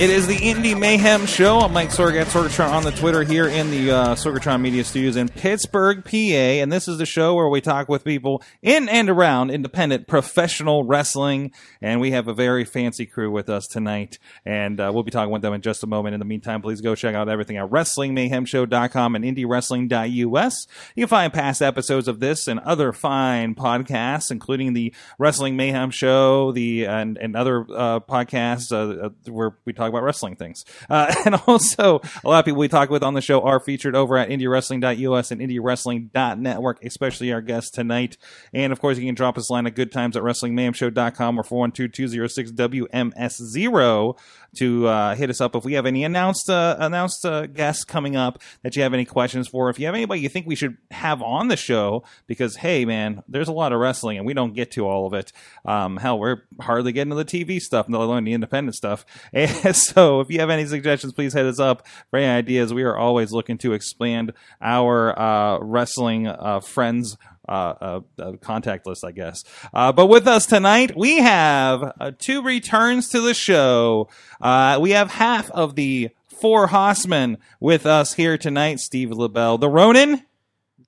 It is the Indie Mayhem Show. I'm Mike Sorg at Sorgatron on the Twitter here in the uh, Sorgatron Media Studios in Pittsburgh, PA. And this is the show where we talk with people in and around independent professional wrestling. And we have a very fancy crew with us tonight. And uh, we'll be talking with them in just a moment. In the meantime, please go check out everything at WrestlingMayhemShow.com and IndieWrestling.us. You can find past episodes of this and other fine podcasts, including the Wrestling Mayhem Show, the and, and other uh, podcasts uh, uh, where we talk about wrestling things. Uh, and also, a lot of people we talk with on the show are featured over at IndieWrestling.us and IndieWrestling.network, especially our guest tonight. And of course, you can drop us a line at good times at WrestlingMayhemShow.com or 412-206-WMS0 to uh, hit us up if we have any announced uh, announced uh, guests coming up that you have any questions for. If you have anybody you think we should have on the show, because hey, man, there's a lot of wrestling and we don't get to all of it. Um, hell, we're hardly getting to the TV stuff, let alone the independent stuff. And so, if you have any suggestions, please hit us up for any ideas. We are always looking to expand our uh, wrestling uh, friends uh, uh, uh, contact list, I guess. Uh, but with us tonight, we have uh, two returns to the show. Uh, we have half of the four Hossmen with us here tonight. Steve LaBelle, the Ronin.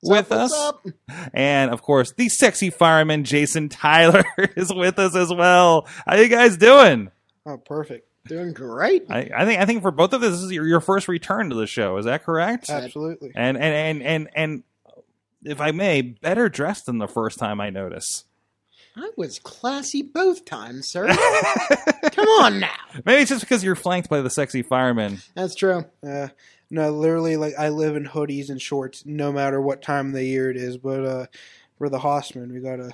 With What's us, up? and of course, the sexy fireman Jason Tyler is with us as well. How you guys doing? Oh, perfect. Doing great. I, I think I think for both of us, this is your, your first return to the show. Is that correct? Absolutely. and and and and and if I may, better dressed than the first time I notice. I was classy both times, sir. Come on now. Maybe it's just because you're flanked by the sexy fireman. That's true. Uh, no, literally, like I live in hoodies and shorts, no matter what time of the year it is. But uh, for the Hossman, we gotta,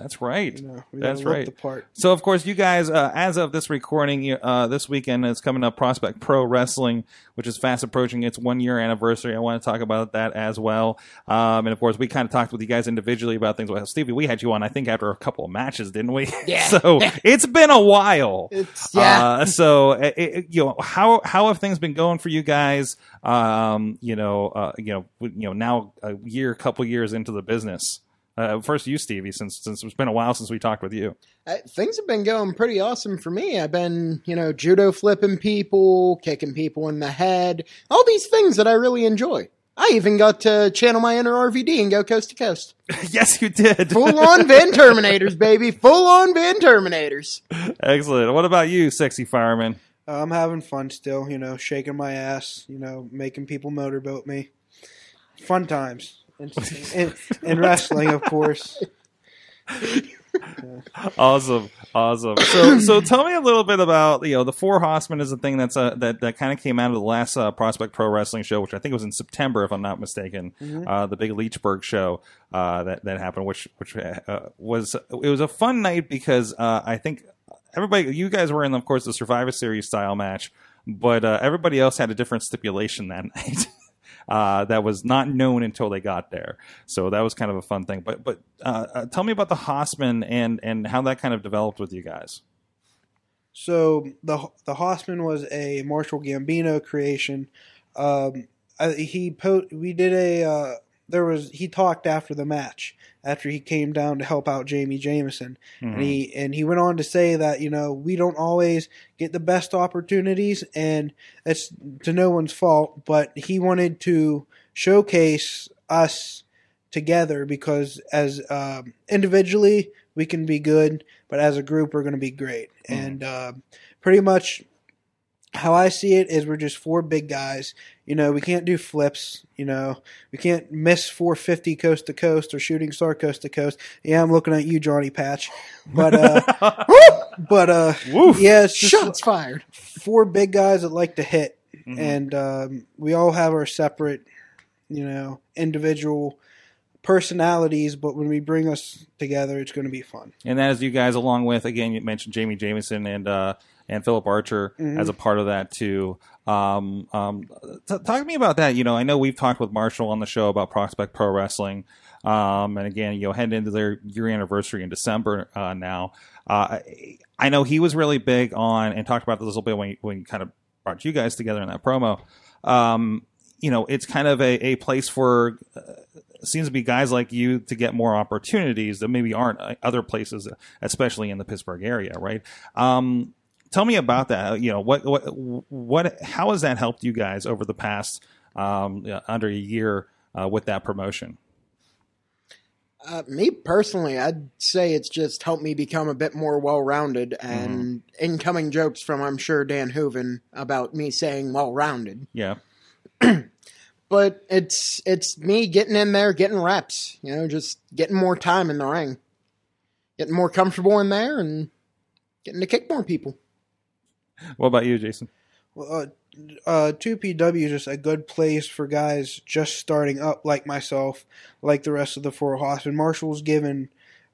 That's right. you know, That's right. the part. So, of course, you guys, uh, as of this recording, uh, this weekend is coming up Prospect Pro Wrestling, which is fast approaching its one year anniversary. I want to talk about that as well. Um, and of course, we kind of talked with you guys individually about things. Well, Stevie, we had you on, I think, after a couple of matches, didn't we? Yeah. so it's been a while. It's yeah. Uh, so it, it- you know how how have things been going for you guys? Um, you know, uh, you know, you know, now a year, couple years into the business. Uh, first, you, Stevie, since since it's been a while since we talked with you. Uh, things have been going pretty awesome for me. I've been, you know, judo flipping people, kicking people in the head, all these things that I really enjoy. I even got to channel my inner RVD and go coast to coast. yes, you did. Full on Van Terminators, baby. Full on Van Terminators. Excellent. What about you, sexy fireman? Uh, I'm having fun still, you know, shaking my ass, you know, making people motorboat me. Fun times. And, and, and wrestling, of course. Awesome, awesome. So, so tell me a little bit about you know the Four Horsemen is a thing that's uh, that that kind of came out of the last uh, Prospect Pro Wrestling show, which I think was in September, if I'm not mistaken. Uh, the big Leechburg show uh, that that happened, which which uh, was it was a fun night because uh, I think everybody you guys were in, of course, the Survivor Series style match, but uh, everybody else had a different stipulation that night. Uh, that was not known until they got there, so that was kind of a fun thing. But but uh, uh, tell me about the Hossman and and how that kind of developed with you guys. So the the Hossman was a Marshall Gambino creation. Um, I, he po- we did a uh, there was he talked after the match after he came down to help out Jamie Jameson. And he and he went on to say that you know we don't always get the best opportunities and it's to no one's fault but he wanted to showcase us together because as um, individually we can be good but as a group we're going to be great. And um pretty much how I see it is we're just four big guys. You know, we can't do flips. You know, we can't miss 450 coast to coast or shooting star coast to coast. Yeah, I'm looking at you, Johnny Patch. But, uh, but, uh, yeah, it's just Shots fired. four big guys that like to hit. Mhm. And, um, we all have our separate, you know, individual personalities, but when we bring us together, it's going to be fun. and that is you guys along with again you mentioned Jamie Jameson and uh and Philip Archer Mm-hmm. as a part of that too. Um, um, t- talk to me about that. You know, I know we've talked with Marshall on the show about Prospect Pro Wrestling, um, and again, you know, heading into their year anniversary in December uh, now. Uh, I- know he was really big on and talked about this a little bit when he, when he kind of brought you guys together in that promo. Um, you know, it's kind of a, a place for uh, seems to be guys like you to get more opportunities that maybe aren't uh, other places, especially in the Pittsburgh area, right? Um, tell me about that. You know, what what what how has that helped you guys over the past um, uh, under a year uh, with that promotion? Uh, me personally, I'd say it's just helped me become a bit more well rounded and incoming jokes from, I'm sure, Dan Hooven about me saying well rounded. Yeah, But it's it's me getting in there, getting reps, you know, just getting more time in the ring, getting more comfortable in there, and getting to kick more people. what about you, Jason? Well, uh, uh, 2PW is just a good place for guys just starting up like myself, like the rest of the Four Horsemen. Marshall's given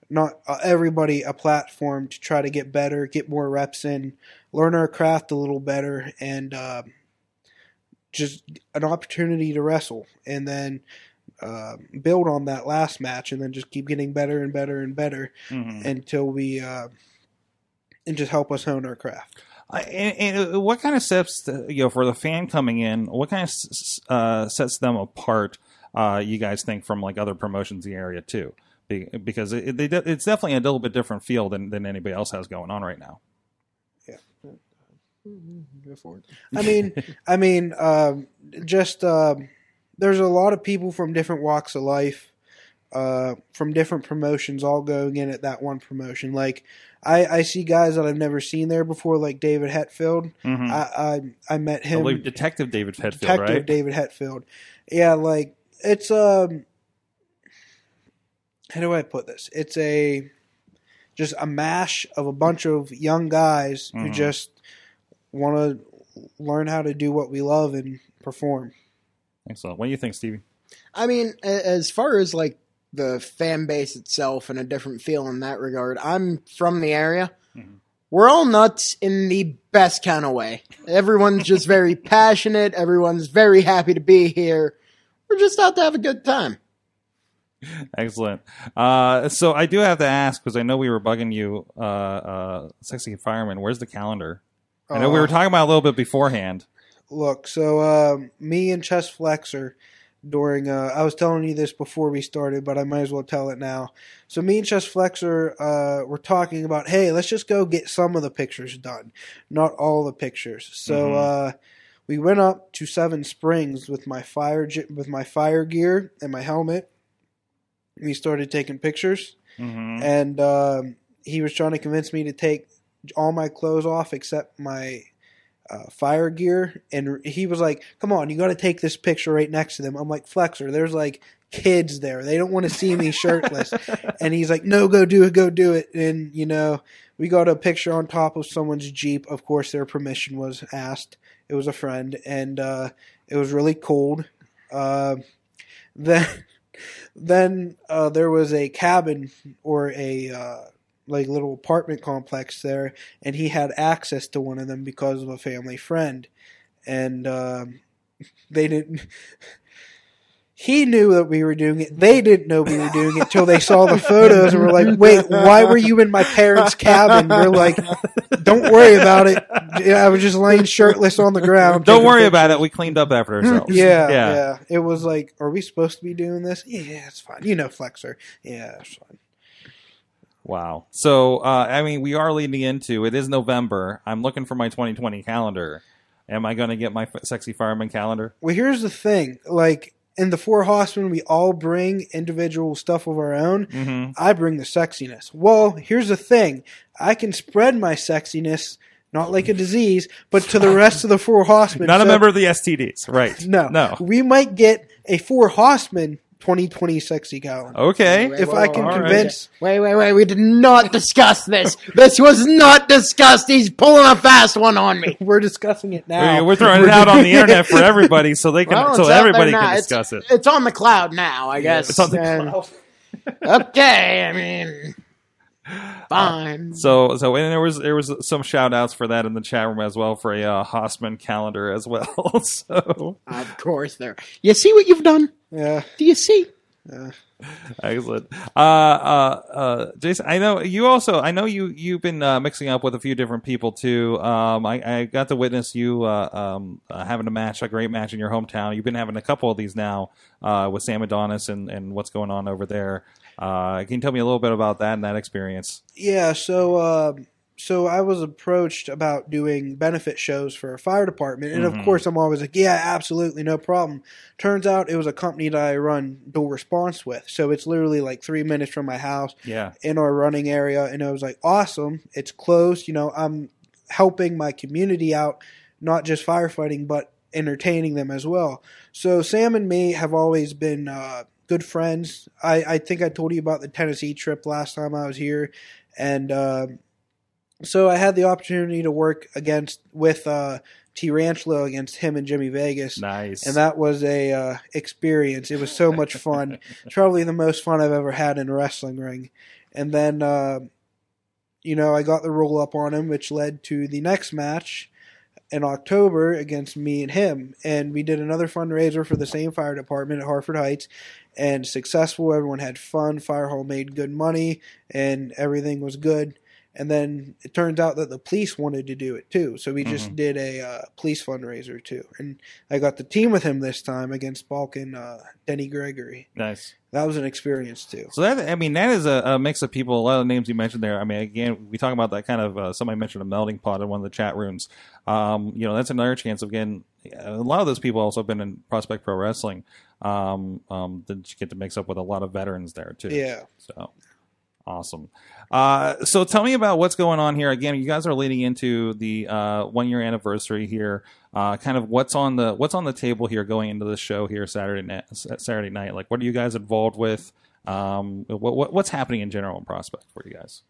not uh, everybody a platform to try to get better, get more reps in, learn our craft a little better, and uh, just an opportunity to wrestle. And then uh, build on that last match, and then just keep getting better and better and better Mhm. until we. Uh, and just help us hone our craft. Uh, and, and what kind of sets uh, you know for the fan coming in? What kind of uh, sets them apart? Uh, you guys think from like other promotions in the area too, Be- because it, they, de- it's definitely a little bit different feel than, than anybody else has going on right now. I mean, I mean, um, just um, there's a lot of people from different walks of life, uh, from different promotions, all going in at that one promotion. Like, I, I see guys that I've never seen there before, like David Hetfield. Mhm. I, I I met him, believe Detective David Hetfield, Detective right? David Hetfield. Yeah, like it's um, how do I put this? It's a just a mash of a bunch of young guys who Mhm. just want to learn how to do what we love and perform. Excellent. What do you think, Stevie? I mean, as far as like the fan base itself and a different feel in that regard, I'm from the area. Mhm. We're all nuts in the best kind of way. Everyone's just very passionate. Everyone's very happy to be here. We're just out to have a good time. Excellent. Uh, so I do have to ask because I know we were bugging you, uh, uh, sexy fireman. Where's the calendar? I know we Uh, were talking about a little bit beforehand. Look, so um, me and Chest Flexor during uh, I was telling you this before we started, but I might as well tell it now. So me and Chest Flexor uh, were talking about, hey, let's just go get some of the pictures done, not all the pictures. So Mhm. uh, we went up to Seven Springs with my fire with my fire gear and my helmet. We started taking pictures Mm-hmm. and um, he was trying to convince me to take all my clothes off except my uh, fire gear. And he was like, "Come on, you got to take this picture right next to them." I'm like, "Flexer, there's like kids there. They don't want to see me shirtless." and he's like, "No, go do it, go do it." And you know, we got a picture on top of someone's jeep. Of course, their permission was asked. It was a friend, and uh, it was really cold. Uh, then, then uh, there was a cabin or a uh, like little apartment complex there, and he had access to one of them because of a family friend, and um, they didn't. He knew that we were doing it. They didn't know we were doing it till they saw the photos and were like, "Wait, why were you in my parents' cabin?" We're like, "Don't worry about it. I was just laying shirtless on the ground." Don't worry pictures." about it. We cleaned up after ourselves. Yeah, yeah. yeah, It was like, are we supposed to be doing this? Yeah, it's fine. You know, Flexer. Yeah, it's fine. Wow. So, uh, I mean, we are leading into it is November. I'm looking for my 2020 calendar. Am I going to get my f- sexy fireman calendar? Well, here's the thing. Like in the Four Horsemen, we all bring individual stuff of our own. Mm-hmm. I bring the sexiness. Well, here's the thing. I can spread my sexiness, not like a disease, but to the rest of the Four Horsemen. Not a member of the STDs, right? No, no. We might get a Four Horsemen 2020 sexy calendar. Okay. Wait, If whoa, I can all right. convince. Wait, wait, wait. We did not discuss this. This was not discussed. He's pulling a fast one on me. We're discussing it now. We're, we're throwing it out on the internet for everybody, so they can, Well, so it's out there everybody now. can It's- discuss it. It's on the cloud now, I guess. It's on the And- cloud. Okay, I mean, Fine. So, so and there was there was some shout outs for that in the chat room as well for a uh, Hossman calendar as well. so of course, there. You see what you've done? Yeah. Do you see? excellent. Uh, uh, uh, Jason, I know you also. I know you you've been uh, mixing up with a few different people too. Um, I, I got to witness you uh, um, uh, having a match, a great match in your hometown. You've been having a couple of these now uh, with Sam Adonis and and what's going on over there. Uh, can you tell me a little bit about that and that experience? Yeah, so um so I was approached about doing benefit shows for a fire department, and Mhm. of course I'm always like, yeah, absolutely, no problem. Turns out it was a company that I run dual response with, so it's literally like three minutes from my house Yeah. in our running area, and I was like, awesome, it's close. You know, I'm helping my community out, not just firefighting, but entertaining them as well. So Sam and me have always been uh, good friends. I, I think I told you about the Tennessee trip last time I was here, and uh, so I had the opportunity to work against with uh, T Ranchlo against him and Jimmy Vegas. Nice. And that was a uh, experience. It was so much fun. it's probably the most fun I've ever had in a wrestling ring. And then, uh, you know, I got the roll up on him, which led to the next match in October against me and him. And we did another fundraiser for the same fire department at Harford Heights. And successful. Everyone had fun. Fire Hall made good money, and everything was good. And then it turns out that the police wanted to do it too. So we just did a uh, police fundraiser too. And I got the team with him this time against Balkan uh, Denny Gregory. nice. That was an experience too. So that I mean that is a, a mix of people. A lot of the names you mentioned there. I mean, again, we talk about that kind of. Uh, somebody mentioned a melting pot in one of the chat rooms. Um, you know, that's another chance of getting. A lot of those people also have been in Prospect Pro Wrestling. Um, um, that you get to mix up with a lot of veterans there too. Yeah. So awesome. Uh, so tell me about what's going on here. Again, you guys are leading into the uh, one year anniversary here. Uh, kind of what's on the what's on the table here going into the show here Saturday night. Saturday night, like what are you guys involved with? Um, what, what what's happening in general in Prospect for you guys?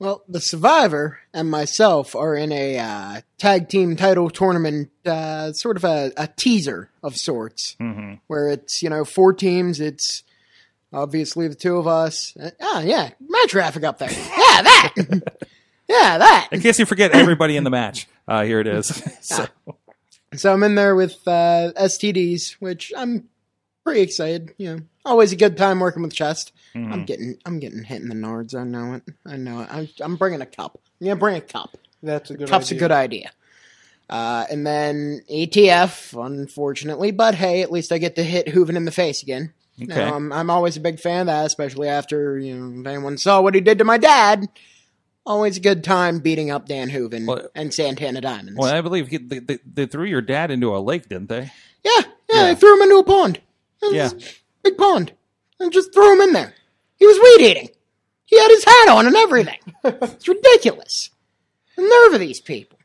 Well, the Survivor and myself are in a uh, tag team title tournament, uh, sort of a, a teaser of sorts, Mm-hmm. where it's you know four teams. It's obviously the two of us. Uh, ah, yeah, match traffic up there. Yeah, that. yeah, that. In case you forget everybody in the match, uh, here it is. so, So I'm in there with uh, STDs, which I'm pretty excited. You know, always a good time working with chest. mhm. I'm getting, I'm getting hit in the nards. I know it. I know it. I'm, I'm bringing a cup. I'm bring a cup. That's a good Cup's idea. a good idea. Uh, and then ATF, unfortunately, but hey, at least I get to hit Hooven in the face again. Okay. Now, I'm, I'm always a big fan of that, especially after you know if anyone saw what he did to my dad. Always a good time beating up Dan Hooven Well- and Santana Diamonds. well, I believe he, they, they, they threw your dad into a lake, didn't they? yeah, yeah, Yeah. I threw him into a pond. Yeah. a big pond, and just threw him in there. He was weed eating. He had his hat on and everything. it's ridiculous. The nerve of these people.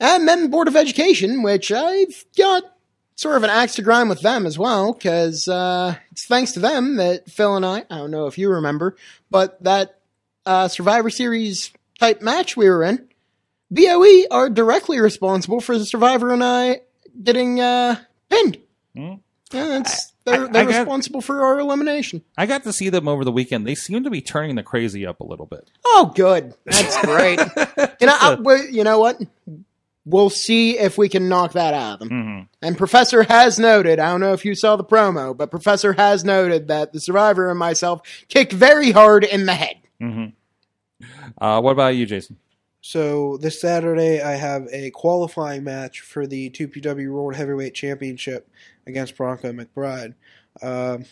And then the Board of Education, which I've got sort of an axe to grind with them as well, because uh, it's thanks to them that Phil and I, I don't know if you remember, but that uh, Survivor Series type match we were in, BOE are directly responsible for the Survivor and I getting uh, pinned. Hmm. Yeah, that's, they're, they're got- responsible for our elimination. I got to see them over the weekend. They seem to be turning the crazy up a little bit. Oh, good. That's great. you know, I, you know what? We'll see if we can knock that out of them. Mhm. And Professor has noted, I don't know if you saw the promo, but Professor has noted that the survivor and myself kicked very hard in the head. Mhm. Uh, what about you, Jason? So this Saturday, I have a qualifying match for the 2PW World Heavyweight Championship against Bronco McBride. Um,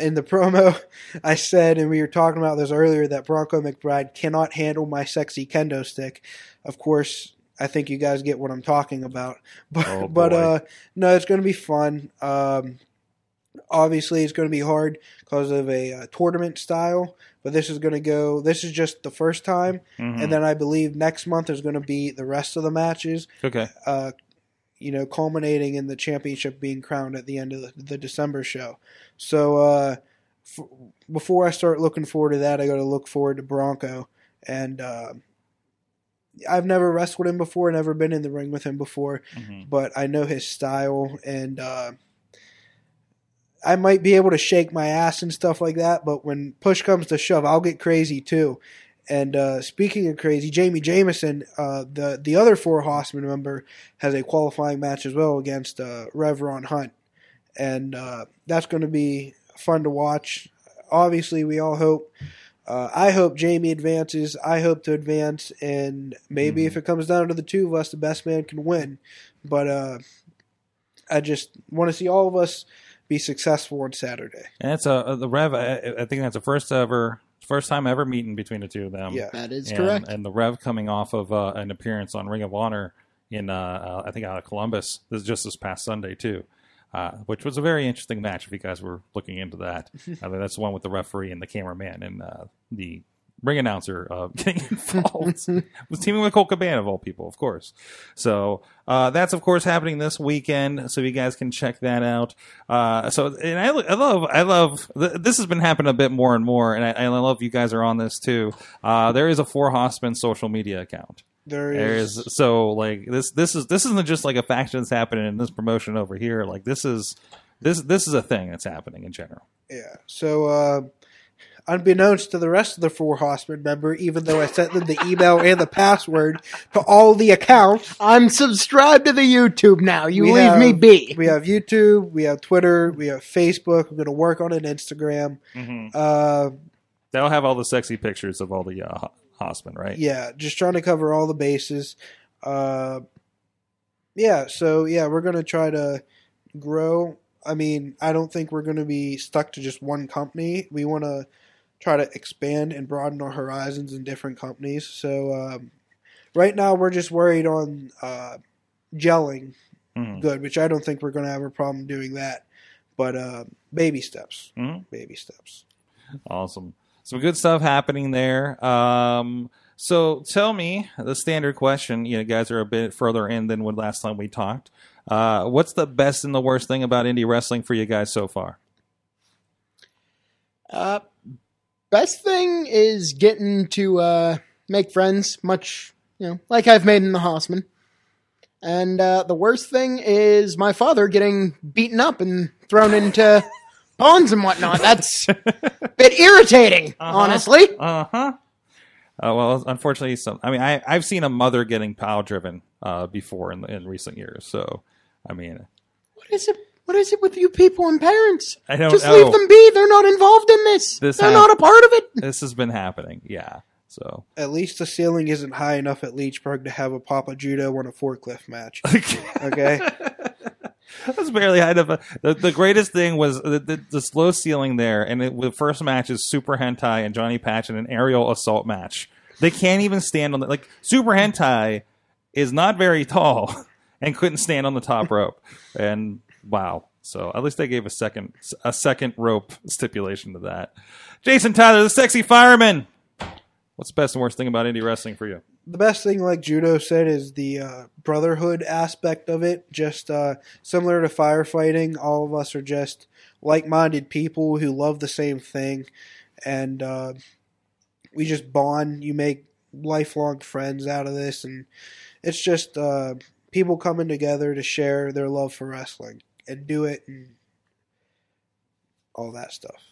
in the promo, I said, and we were talking about this earlier, that Bronco McBride cannot handle my sexy kendo stick. Of course, I think you guys get what I'm talking about. But, Oh, but uh, no, it's going to be fun. Um, obviously, it's going to be hard because of a uh, tournament style. But this is going to go. This is just the first time, Mhm. and then I believe next month is going to be the rest of the matches. okay. Uh, you know, culminating in the championship being crowned at the end of the, the December show. So uh, f- before I start looking forward to that, I got to look forward to Bronco, and uh, I've never wrestled him before, never been in the ring with him before, Mhm. but I know his style and. Uh, I might be able to shake my ass and stuff like that, but when push comes to shove, I'll get crazy too. And uh, speaking of crazy, Jamie Jameson, uh, the the other four Horsemen member, has a qualifying match as well against uh, Rev Hunt, and uh, that's going to be fun to watch. Obviously, we all hope. Uh, I hope Jamie advances. I hope to advance, and maybe if it comes down to the two of us, the best man can win. But uh, I just want to see all of us be successful on Saturday. And it's a the Rev. I, I think that's the first ever, first time ever meeting between the two of them. Yeah. That is and, correct. And the Rev coming off of uh, an appearance on Ring of Honor in, uh, uh, I think, out of Columbus. This is just this past Sunday too, uh, which was a very interesting match. If you guys were looking into that, I mean, that's the one with the referee and the cameraman and uh, the ring announcer uh, getting involved. was teaming with Colt Cabana of all people, of course. So uh, that's of course happening this weekend. So you guys can check that out. Uh, so and I, I love I love th- this has been happening a bit more and more, and I, I love you guys are on this too. Uh, there is a Four Hossman social media account. There There is, is so like this this is this isn't just like a faction that's happening in this promotion over here. Like this is this this is a thing that's happening in general. yeah. So, uh, unbeknownst to the rest of the four Horsemen member, even though I sent them the email and the password to all the accounts, I'm subscribed to the YouTube now. You We leave me be. we have YouTube, we have Twitter, we have Facebook. I'm going to work on an Instagram. Uh, They'll have all the sexy pictures of all the uh, Hossman, right? yeah, just trying to cover all the bases. Uh, yeah, so yeah, we're gonna try to grow. I mean, I don't think we're gonna be stuck to just one company. We want to try to expand and broaden our horizons in different companies. So um, right now, we're just worried on uh, gelling Mhm. good, which I don't think we're gonna have a problem doing that. But uh, baby steps, Mhm. baby steps. Awesome. Some good stuff happening there. Um, so tell me the standard question. You know, guys are a bit further in than when last time we talked. Uh, what's the best and the worst thing about indie wrestling for you guys so far? Uh, best thing is getting to uh, make friends, much you know, like I've made in the Hossman. And uh, the worst thing is my father getting beaten up and thrown into ponds and whatnot. That's a bit irritating, honestly. Uh huh. Uh, well, unfortunately, some. I mean, I I've seen a mother getting pile driven uh, before in in recent years. So, I mean, What is it? What is it with you people and parents? I don't Just know. leave them be. They're not involved in this. This They're hap- not a part of it. this has been happening. Yeah. So At least the ceiling isn't high enough at Leechburg to have a Papa Judo on a forklift match. Okay. That's barely high enough. The, the greatest thing was the, the, the slow ceiling there, and it, the first match is Super Hentai and Johnny Patch in an aerial assault match. They can't even stand on the like Super Hentai is not very tall and couldn't stand on the top rope. And wow, so at least they gave a second a second rope stipulation to that. Jason Tyler, the sexy fireman. What's the best and worst thing about indie wrestling for you? The best thing, like Judo said, is the uh, brotherhood aspect of it. Just uh, similar to firefighting, all of us are just like-minded people who love the same thing, and uh, we just bond. You make lifelong friends out of this, and it's just uh, people coming together to share their love for wrestling and do it, and all that stuff.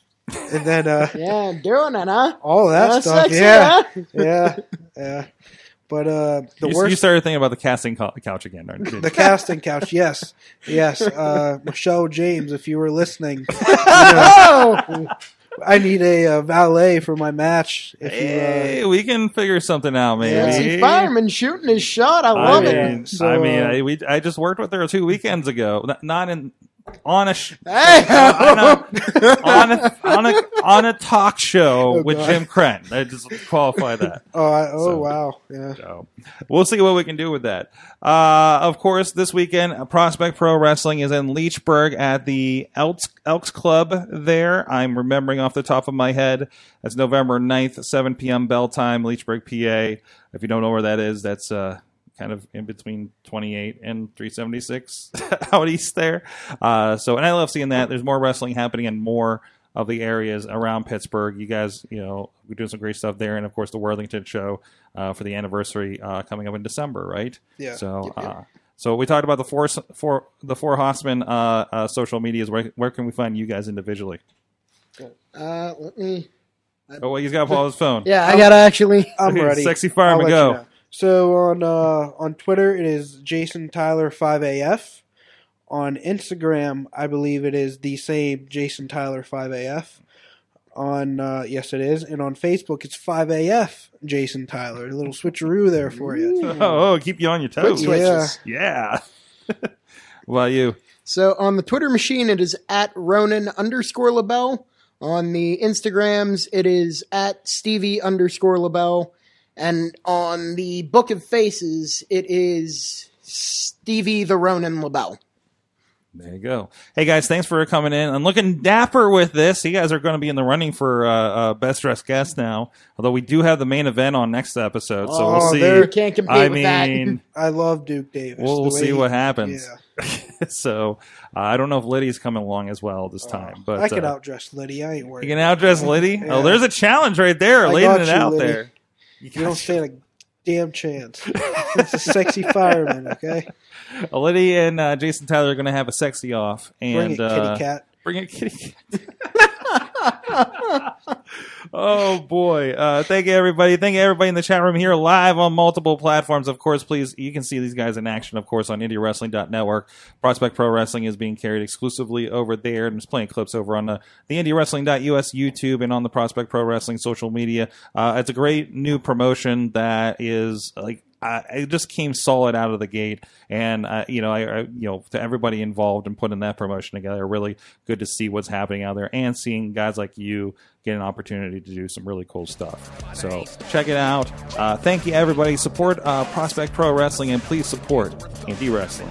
And then uh, Yeah, doing it, huh? all that stuff, sexy, yeah, huh? yeah, yeah. But uh, the You, worst, you started thinking about the casting couch again, aren't you? the casting couch, yes, yes. Uh, Michelle James, if you were listening, you know, Oh, I need a, uh valet for my match. If Hey, you, uh, we can figure something out, maybe. sexy fireman shooting his shot. I I love mean, it. So, I mean, uh, I, we I just worked with her two weekends ago. Not- Not in on a sh- Hey, on a on a on a, on a talk show Oh, with God. Jim Kren. I just qualify that. oh, I, oh So- wow, yeah. So we'll see what we can do with that. Uh, of course, this weekend, Prospect Pro Wrestling is in Leechburg at the Elks, Elks Club there. I'm remembering off the top of my head. That's November 9th, 7 p.m. bell time, Leechburg, PA. If you don't know where that is, that's uh, kind of in between 28 and 376 out east there. Uh, so, and I love seeing that. There's more wrestling happening in more of the areas around Pittsburgh. You guys, you know, we're doing some great stuff there, and of course the Worthington show uh, for the anniversary uh, coming up in December, right? Yeah. So, Yep, yep. Uh, So we talked about the four four the four Hossman uh, uh, social medias. Where where can we find you guys individually? Uh, let me. Oh, well, he's got to pull his phone. Yeah, I gotta actually. I'm ready. sexy fireman, I'll go. you know. So on uh, on Twitter, it is Jason Tyler five AF. On Instagram, I believe it is the same Jason Tyler five AF. On uh, yes, it is, and on Facebook, it's five AF Jason Tyler. A little switcheroo there for you. Oh, oh, keep you on your toes. Quick Yeah. switches. Yeah. what about you? So on the Twitter machine, it is at Ronin underscore LaBelle. On the Instagrams, it is at Stevie underscore LaBelle. And on the Book of Faces, it is Stevie the Ronin LaBelle. There you go. Hey guys, thanks for coming in I'm looking dapper with this. You guys are going to be in the running for uh, uh, best dressed guest now. Although we do have the main event on next episode, so we'll Oh, see. there- can't compete I with that. mean, I love Duke Davis. we'll, we'll see he- what happens. Yeah, so uh, I don't know if Liddy's coming along as well this time, but I can uh, outdress Liddy. I ain't worried. you can outdress Liddy. Yeah. Oh, there's a challenge right there, I laying got it you, out Liddy. there. You don't stand a damn chance. It's a sexy fireman, okay? Liddy and uh, Jason Tyler are going to have a sexy off, and Bring it, kitty uh, cat. Bring it, kitty cat. oh boy! Uh, thank you, everybody. Thank you, everybody in the chat room here, live on multiple platforms. Of course, please you can see these guys in action. Of course, on IndieWrestling.network. Prospect Pro Wrestling is being carried exclusively over there, and just playing clips over on the the IndieWrestling.us YouTube and on the Prospect Pro Wrestling social media. Uh, it's a great new promotion that is like uh, it just came solid out of the gate, and uh, you know, I, I, you know, to everybody involved in putting that promotion together, really good to see what's happening out there, and seeing guys like you get an opportunity to do some really cool stuff. So check it out. Uh, thank you, everybody. Support uh, Prospect Pro Wrestling, and please support Indie Wrestling.